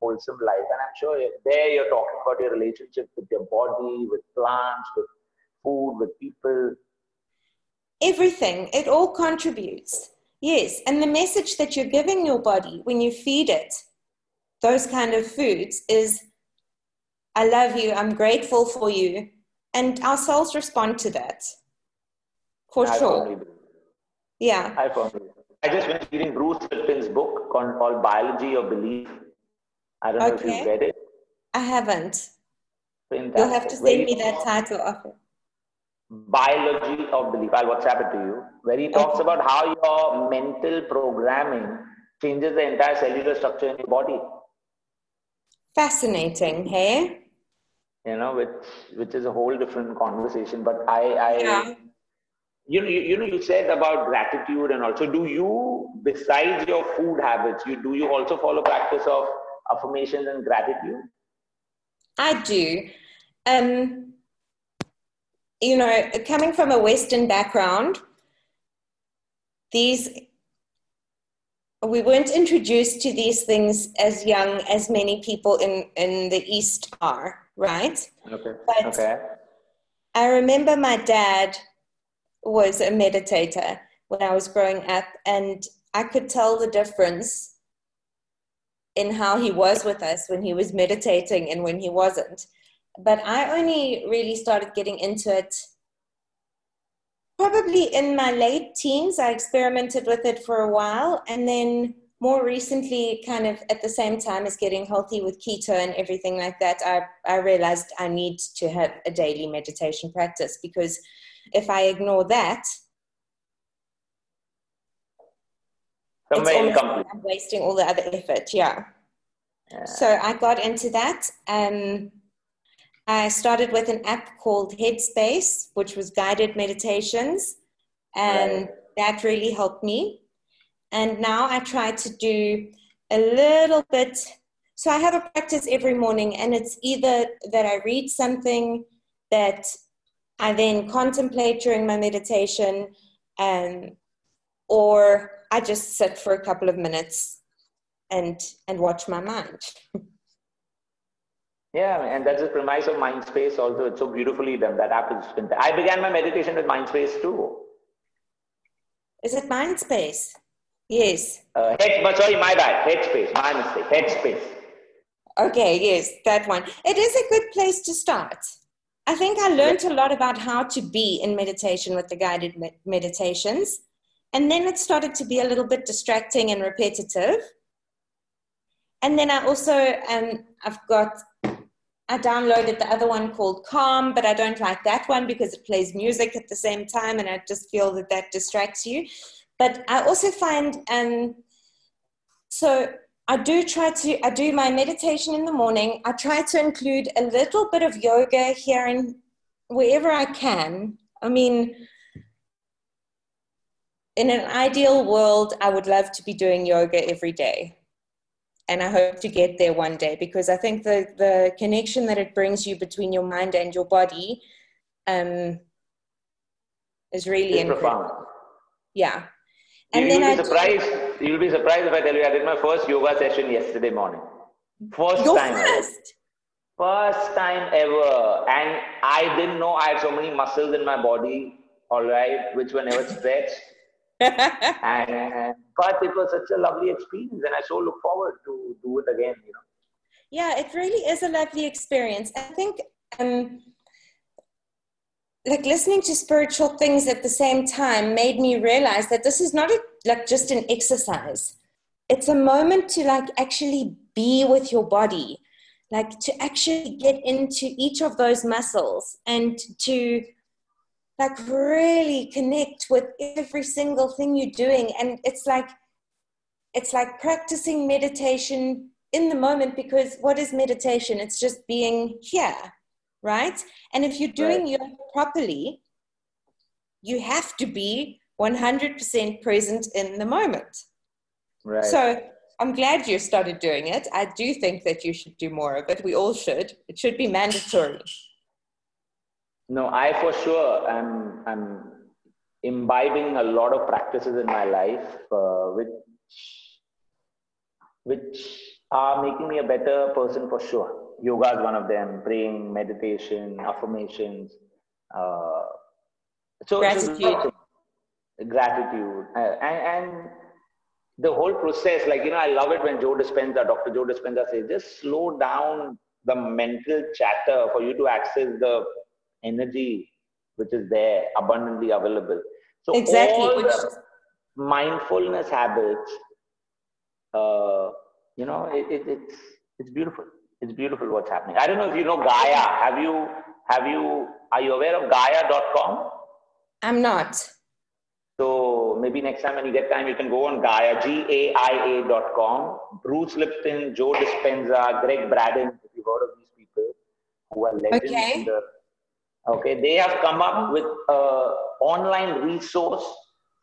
wholesome life. And I'm sure there you're talking about your relationship with your body, with plants, with food, with people. everything, it all contributes. Yes. And the message that you're giving your body when you feed it those kind of foods is I love you, I'm grateful for you. And our cells respond to that. For I sure. Yeah. I firmly. I just finished reading Bruce Lipton's book called, Biology of Belief. I don't know if you've read it. I haven't. You'll have to send me that title of it. biology of belief. I'll WhatsApp it to you, where he talks Okay. about how your mental programming changes the entire cellular structure in your body. Fascinating, hey? You know, which which is a whole different conversation. But I, I Yeah. you know, you, you know, you said about gratitude and also, do you, besides your food habits, you do you also follow practice of affirmations and gratitude? I do. Um, you know, coming from a Western background, these we weren't introduced to these things as young as many people in, in the East are, right? Okay. But okay. I remember my dad was a meditator when I was growing up, and I could tell the difference in how he was with us when he was meditating and when he wasn't. But I only really started getting into it probably in my late teens. I experimented with it for a while, and then more recently, kind of at the same time as getting healthy with keto and everything like that, I, I realized I need to have a daily meditation practice because if I ignore that, Somewhere it's incomplete. I'm wasting all the other effort. Yeah. yeah. So I got into that. Um, I started with an app called Headspace, which was guided meditations, and right. that really helped me. And now I try to do a little bit. So I have a practice every morning, and it's either that I read something that I then contemplate during my meditation, um, or I just sit for a couple of minutes and and watch my mind. yeah, and that's the premise of Mindspace. Also, it's so beautifully done. That app is fantastic. I began my meditation with Mindspace too. Is it Mindspace? Yes. Uh, head, sorry, my bad. Headspace. My mistake. Headspace. Okay. Yes, that one. It is a good place to start. I think I learned a lot about how to be in meditation with the guided meditations. And then it started to be a little bit distracting and repetitive. And then I also, um, I've got, I downloaded the other one called Calm, but I don't like that one because it plays music at the same time and I just feel that that distracts you. But I also find, um, so I do try to, I do my meditation in the morning. I try to include a little bit of yoga here and wherever I can. I mean, in an ideal world, I would love to be doing yoga every day. And I hope to get there one day because I think the, the connection that it brings you between your mind and your body um, is really it's incredible. Profound. Yeah. And you, then you'll be surprised. You'll be surprised if I tell you I did my first yoga session yesterday morning. First Go time. First. First time ever. And I didn't know I had so many muscles in my body, all right, which were never stretched and but it was such a lovely experience, and I so look forward to do it again. You know. Yeah, it really is a lovely experience. I think. Um, like listening to spiritual things at the same time made me realize that this is not a, like just an exercise. It's a moment to like actually be with your body like to actually get into each of those muscles and to like really connect with every single thing you're doing. And it's like it's like practicing meditation in the moment because what is meditation? It's just being here right? And if you're doing right. yoga properly you have to be 100% present in the moment. Right. So i'm glad you started doing it. I do think that you should do more of it. We all should. It should be mandatory. No, I for sure am I'm imbibing a lot of practices in my life, uh, which which are making me a better person for sure. Yoga is one of them. Praying, meditation, affirmations. Uh, so gratitude. gratitude, uh, and, and the whole process. Like you know, I love it when Joe Dispenza, Dr. Joe Dispenza says, just slow down the mental chatter for you to access the energy which is there abundantly available so exactly all which... mindfulness habits uh, you know it, it, it's it's beautiful it's beautiful what's happening i don't know if you know gaia have you have you are you aware of gaia.com i'm not so maybe next time when you get time, you can go on Gaia, G-A-I-A.com. Bruce Lipton, Joe Dispenza, Gregg Braden, if you've heard of these people who are legends okay. in the Okay, they have come up with an online resource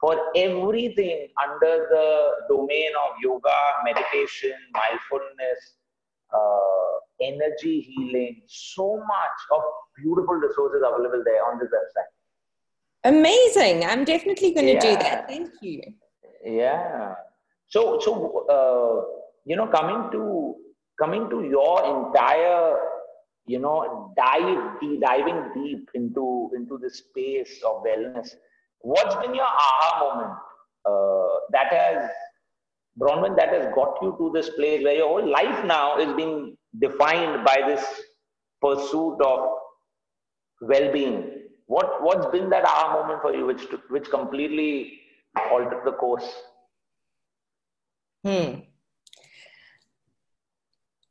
for everything under the domain of yoga, meditation, mindfulness, uh, energy healing, so much of beautiful resources available there on this website. Amazing. I'm definitely going to yeah. do that. Thank you. Yeah. So, so uh, you know, coming to coming to your entire, you know, dive deep, diving deep into into the space of wellness. What's been your aha moment uh, that has Bronwyn, that has got you to this place where your whole life now is being defined by this pursuit of well-being. What what's been that aha moment for you, which which completely altered the course? Hmm.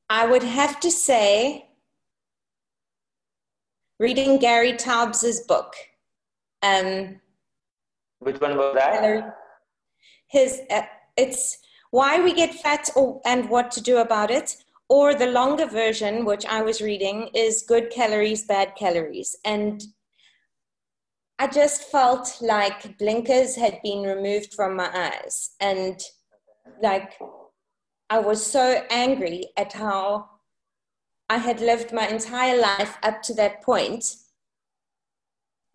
I would have to say, reading Gary Taubes's book. Um, Which one was that? His uh, it's why we get fat or, and what to do about it. Or the longer version, which I was reading, is Good Calories, Bad Calories. And I just felt like blinkers had been removed from my eyes. And like I was so angry at how I had lived my entire life up to that point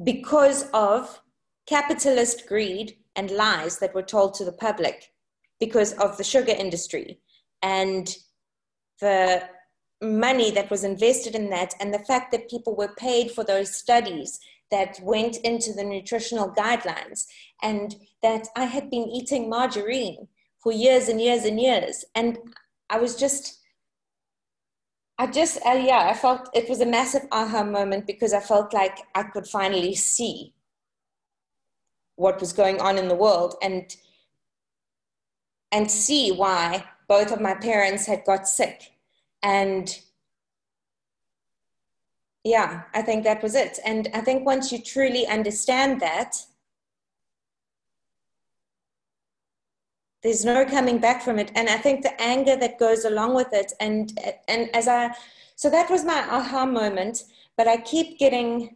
because of capitalist greed and lies that were told to the public because of the sugar industry and the money that was invested in that and the fact that people were paid for those studies that went into the nutritional guidelines and that I had been eating margarine for years and years and years. And I was just I just uh, yeah I felt it was a massive aha moment because I felt like I could finally see what was going on in the world and and see why both of my parents had got sick. And yeah, I think that was it. And I think once you truly understand that, there's no coming back from it. And I think the anger that goes along with it, and and as I, so that was my aha moment. But I keep getting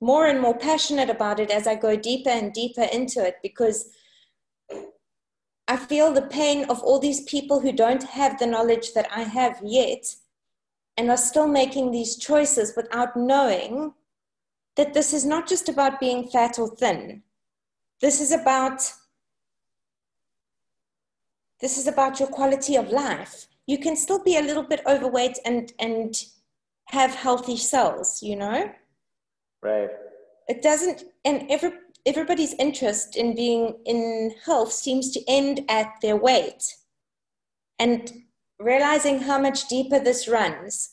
more and more passionate about it as I go deeper and deeper into it because I feel the pain of all these people who don't have the knowledge that I have yet and are still making these choices without knowing that this is not just about being fat or thin. This is about this is about your quality of life. You can still be a little bit overweight and and have healthy cells, you know? Right. It doesn't and every everybody's interest in being in health seems to end at their weight. And realizing how much deeper this runs,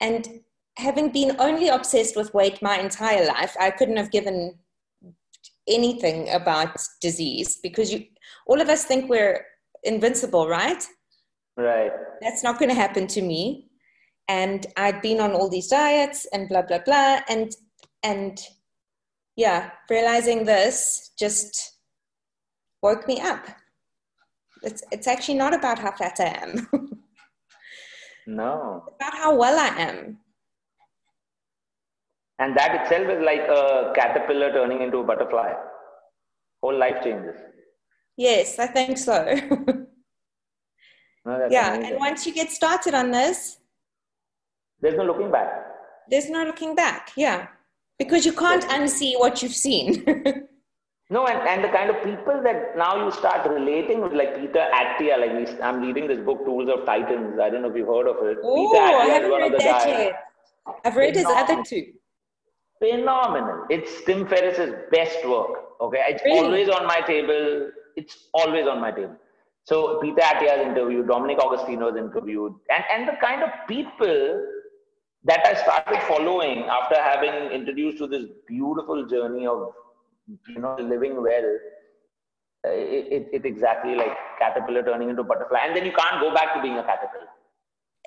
and having been only obsessed with weight my entire life, I couldn't have given anything about disease because you, all of us think we're invincible, right? Right. That's not going to happen to me. And I'd been on all these diets and blah blah blah, and and yeah, realizing this just woke me up. It's, it's actually not about how fat I am. no. It's about how well I am. And that itself is like a caterpillar turning into a butterfly. Whole life changes. Yes, I think so. no, yeah, amazing. and once you get started on this, there's no looking back. There's no looking back. Yeah because you can't unsee what you've seen. no, and, and the kind of people that now you start relating with, like Peter Attia, like we, I'm reading this book, Tools of Titans. I don't know if you've heard of it. Oh, I haven't read that yet. I've read his other two. Phenomenal. It's Tim Ferriss's best work. Okay, it's really? always on my table. It's always on my table. So Peter Attia's is interviewed, Dominic D'Agostino is interviewed, and, and the kind of people that I started following after having introduced to this beautiful journey of you know living well. It, it, it, exactly like caterpillar turning into butterfly, and then you can't go back to being a caterpillar.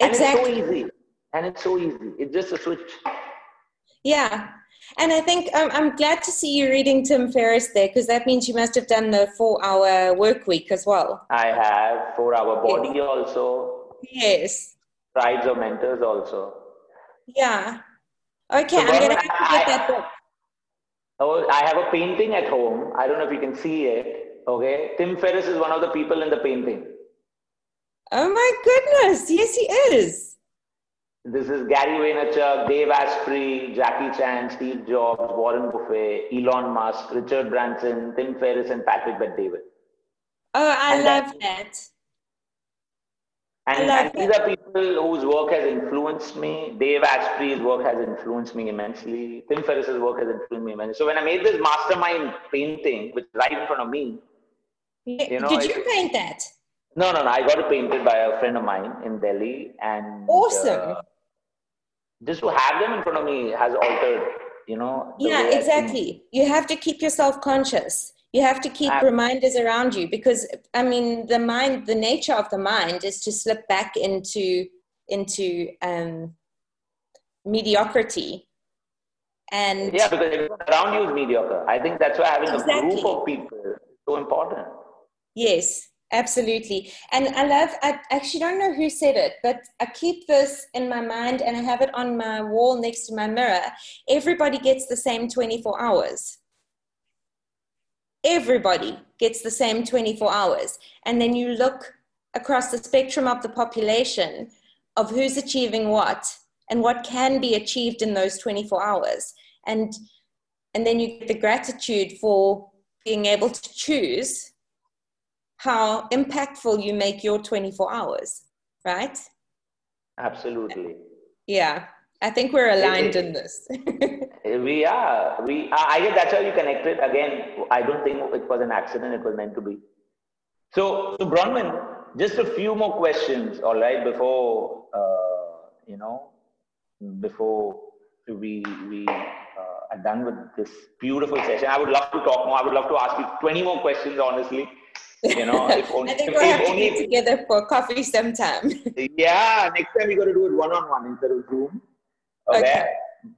And exactly. it's so easy, and it's so easy. It's just a switch. Yeah, and I think um, I'm glad to see you reading Tim Ferriss there because that means you must have done the four-hour work week as well. I have four-hour body yes. also. Yes. Tribes or mentors also. Yeah. Okay, so I'm to have to get that book. Oh, I have a painting at home. I don't know if you can see it. Okay. Tim Ferriss is one of the people in the painting. Oh my goodness. Yes, he is. this is Gary Vaynerchuk, Dave Asprey, Jackie Chan, Steve Jobs, Warren Buffett, Elon Musk, Richard Branson, Tim Ferriss, and Patrick Bet-David. Oh, I and love that. And, and these are people whose work has influenced me. Dave Asprey's work has influenced me immensely. Tim Ferriss's work has influenced me immensely. So when I made this mastermind painting, which is right in front of me, you know, did you paint that? No, no, no. I got it painted by a friend of mine in Delhi, and awesome. Uh, just to have them in front of me has altered you know yeah exactly you have to keep yourself conscious you have to keep reminders around you because i mean the mind the nature of the mind is to slip back into into um, mediocrity and yeah because around you is mediocre i think that's why having exactly. a group of people is so important yes Absolutely. And I love, I actually don't know who said it, but I keep this in my mind and I have it on my wall next to my mirror. Everybody gets the same 24 hours. Everybody gets the same 24 hours. And then you look across the spectrum of the population of who's achieving what and what can be achieved in those 24 hours. And, and then you get the gratitude for being able to choose how impactful you make your 24 hours, right? Absolutely. Yeah, I think we're aligned in this. we are. We. Are. I guess that's how you connected. Again, I don't think it was an accident. It was meant to be. So, so Bronwyn, just a few more questions, all right, before uh, you know, before we we uh, are done with this beautiful session. I would love to talk more. I would love to ask you 20 more questions, honestly. You know, if only, I think we'll have only, to get together for coffee sometime. yeah, next time we got to do it one on one instead of Zoom. Okay? okay.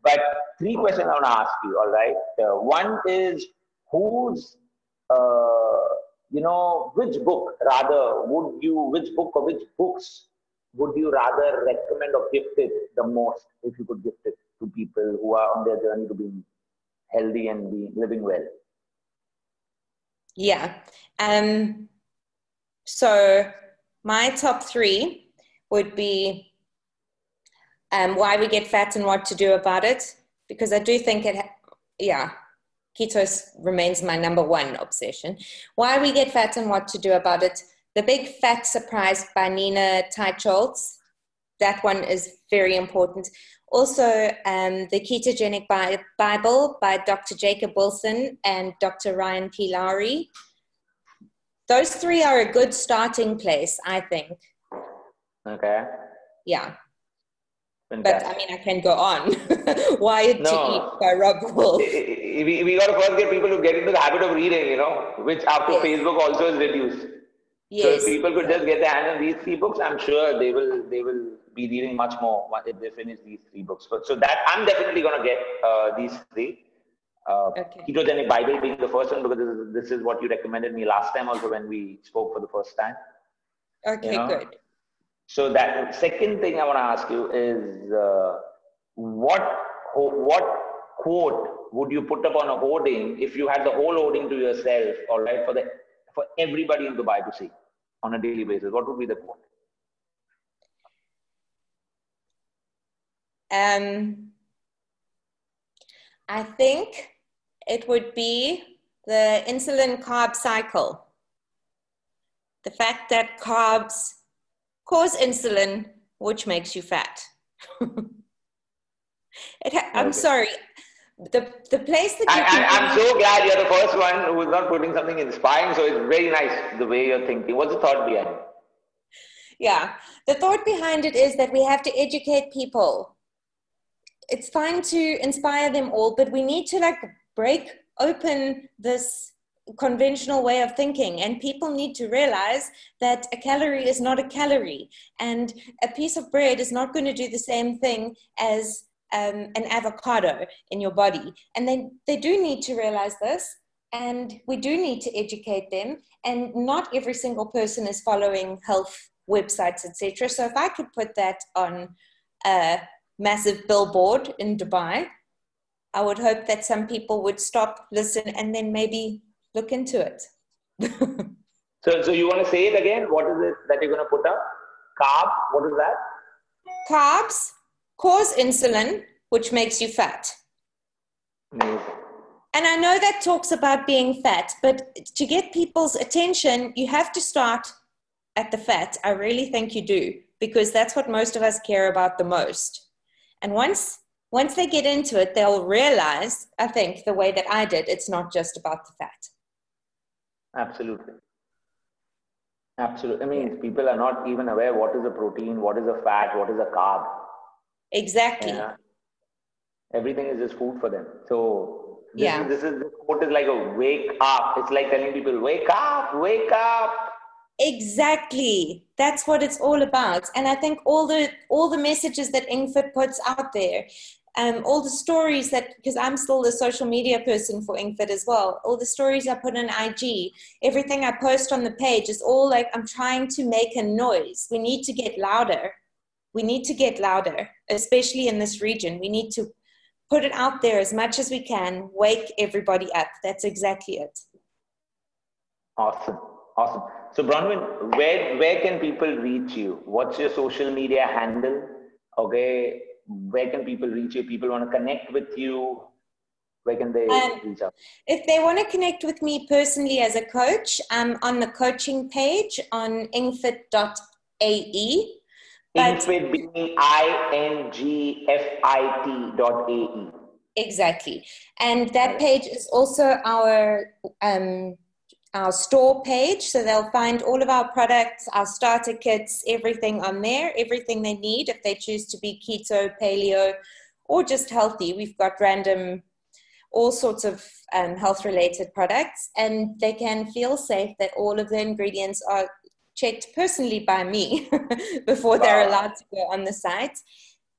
But three questions I want to ask you. All right. Uh, one is who's, uh, you know, which book rather would you, which book or which books would you rather recommend or gift it the most if you could gift it to people who are on their journey to being healthy and be living well? Yeah. Um, so my top three would be um, why we get fat and what to do about it, because I do think it, yeah, keto remains my number one obsession. Why we get fat and what to do about it. The Big Fat Surprise by Nina Teicholz. That one is very important. Also, um, the Ketogenic Bible by Dr. Jacob Wilson and Dr. Ryan P. Lowery. Those three are a good starting place, I think. Okay. Yeah. Fantastic. But I mean, I can go on. Wired no. to Eat by Robb Wolf. We, we got to first get people to get into the habit of reading, you know, which after yes. Facebook also is reduced. Yes. So if people could just get their hands on these three books, I'm sure they will they will be reading much more if they finish these three books. So that I'm definitely going to get uh, these three. Uh, okay. Ketogenic Bible being the first one because this is, this is what you recommended me last time also when we spoke for the first time. Okay, you know? good. So that second thing I want to ask you is uh, what what quote would you put up on a hoarding if you had the whole hoarding to yourself, all right, for the for everybody in Dubai to see on a daily basis? What would be the quote? Um, I think it would be the insulin carb cycle. The fact that carbs cause insulin, which makes you fat. ha- I'm sorry. The, the place that you I, am so glad you're the first one who's not putting something in inspiring. So it's very nice the way you're thinking. What's the thought behind it? Yeah, the thought behind it is that we have to educate people it's fine to inspire them all, but we need to like break open this conventional way of thinking and people need to realize that a calorie is not a calorie and a piece of bread is not going to do the same thing as um, an avocado in your body. And they, they do need to realize this and we do need to educate them and not every single person is following health websites etc so if i could put that on a massive billboard in Dubai, I would hope that some people would stop, listen, and then maybe look into it. so, so you want to say it again? What is it that you're going to put up? Carb? What is that? Carbs cause insulin, which makes you fat. Amazing. And I know that talks about being fat, but to get people's attention, you have to start at the fat. I really think you do, because that's what most of us care about the most. And once once they get into it, they'll realize, I think, the way that I did, it's not just about the fat. Absolutely. Absolutely. I mean, people are not even aware what is a protein, what is a fat, what is a carb. Exactly. Yeah. Everything is just food for them. So this yeah. Is, this is this quote is like a wake up. It's like telling people, wake up, wake up. Exactly. That's what it's all about. And I think all the all the messages that Ingfit puts out there, um, all the stories that because I'm still the social media person for Ingfit as well. All the stories I put on IG, everything I post on the page is all like I'm trying to make a noise. We need to get louder. We need to get louder, especially in this region. We need to put it out there as much as we can. Wake everybody up. That's exactly it. Awesome, awesome. So Bronwyn, where where can people reach you? What's your social media handle? Okay, where can people reach you? People want to connect with you. Where can they um, reach out? If they want to connect with me personally as a coach, I'm on the coaching page on ingfit.ae. Ingfit being I-N-G-F-I-T dot A-E. Exactly. And that page is also our um, our store page. So they'll find all of our products, our starter kits, everything on there, everything they need if they choose to be keto, paleo, or just healthy. We've got random, all sorts of um, health related products, and they can feel safe that all of the ingredients are checked personally by me before wow. they're allowed to go on the site.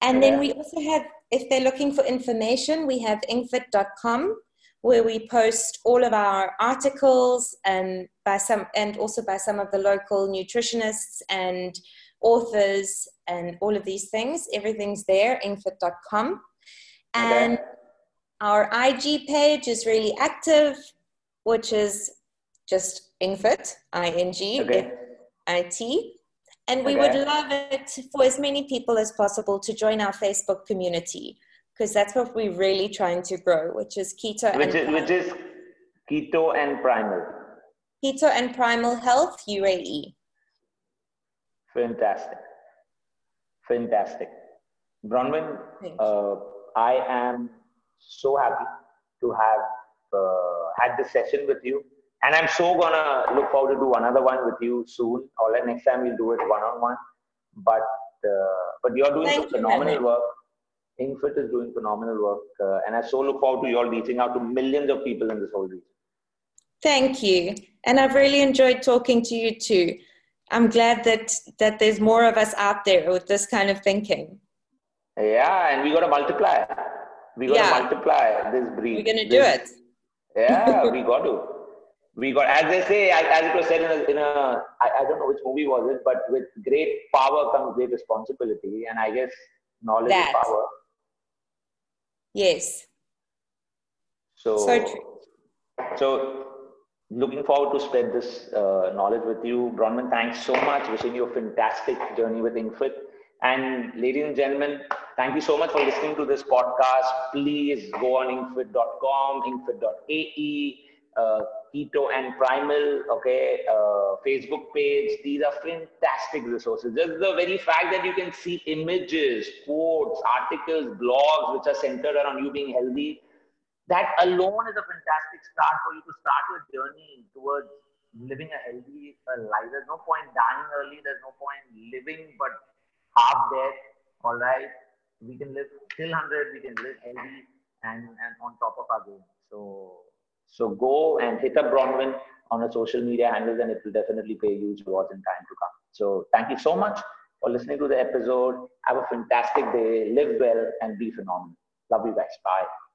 And yeah. then we also have, if they're looking for information, we have ingfit.com where we post all of our articles and by some and also by some of the local nutritionists and authors and all of these things everything's there ingfit.com. and okay. our ig page is really active which is just infit, i-n-g okay. i-t and we okay. would love it for as many people as possible to join our facebook community because that's what we're really trying to grow, which is keto which and is, which is keto and primal. Keto and primal health UAE. Fantastic, fantastic, Bronwyn. Uh, I am so happy to have uh, had this session with you, and I'm so gonna look forward to do another one with you soon. Or next time we'll do it one on one. But uh, but you're doing Thank some phenomenal you, work Ingfit is doing phenomenal work, uh, and I so look forward to you all reaching out to millions of people in this whole region. Thank you, and I've really enjoyed talking to you too. I'm glad that that there's more of us out there with this kind of thinking. Yeah, and we got to multiply. We got to yeah. multiply this breed. We're gonna do it. Yeah, we got to. We got, as they say, as, as it was said in a, in a I, I don't know which movie was it, but with great power comes great responsibility, and I guess knowledge that. is power Yes. So, so, so looking forward to spread this uh, knowledge with you. Bronwyn, thanks so much. Wishing you a fantastic journey with Ingfit. And ladies and gentlemen, thank you so much for listening to this podcast. Please go on ingfit.com, ingfit.ae. uh, keto and primal okay uh, facebook page these are fantastic resources. Just the very fact that you can see images quotes articles blogs which are centered around you being healthy that alone is a fantastic start for you to start your journey towards living a healthy uh, life. There's no point dying early there's no point living but half dead all right we can live till 100 we can live healthy and and on top of our game. So so go and hit up Bronwyn on her social media handles and it will definitely pay huge rewards in time to come. So thank you so much for listening to the episode. Have a fantastic day, live well and be phenomenal. Love you guys. Bye.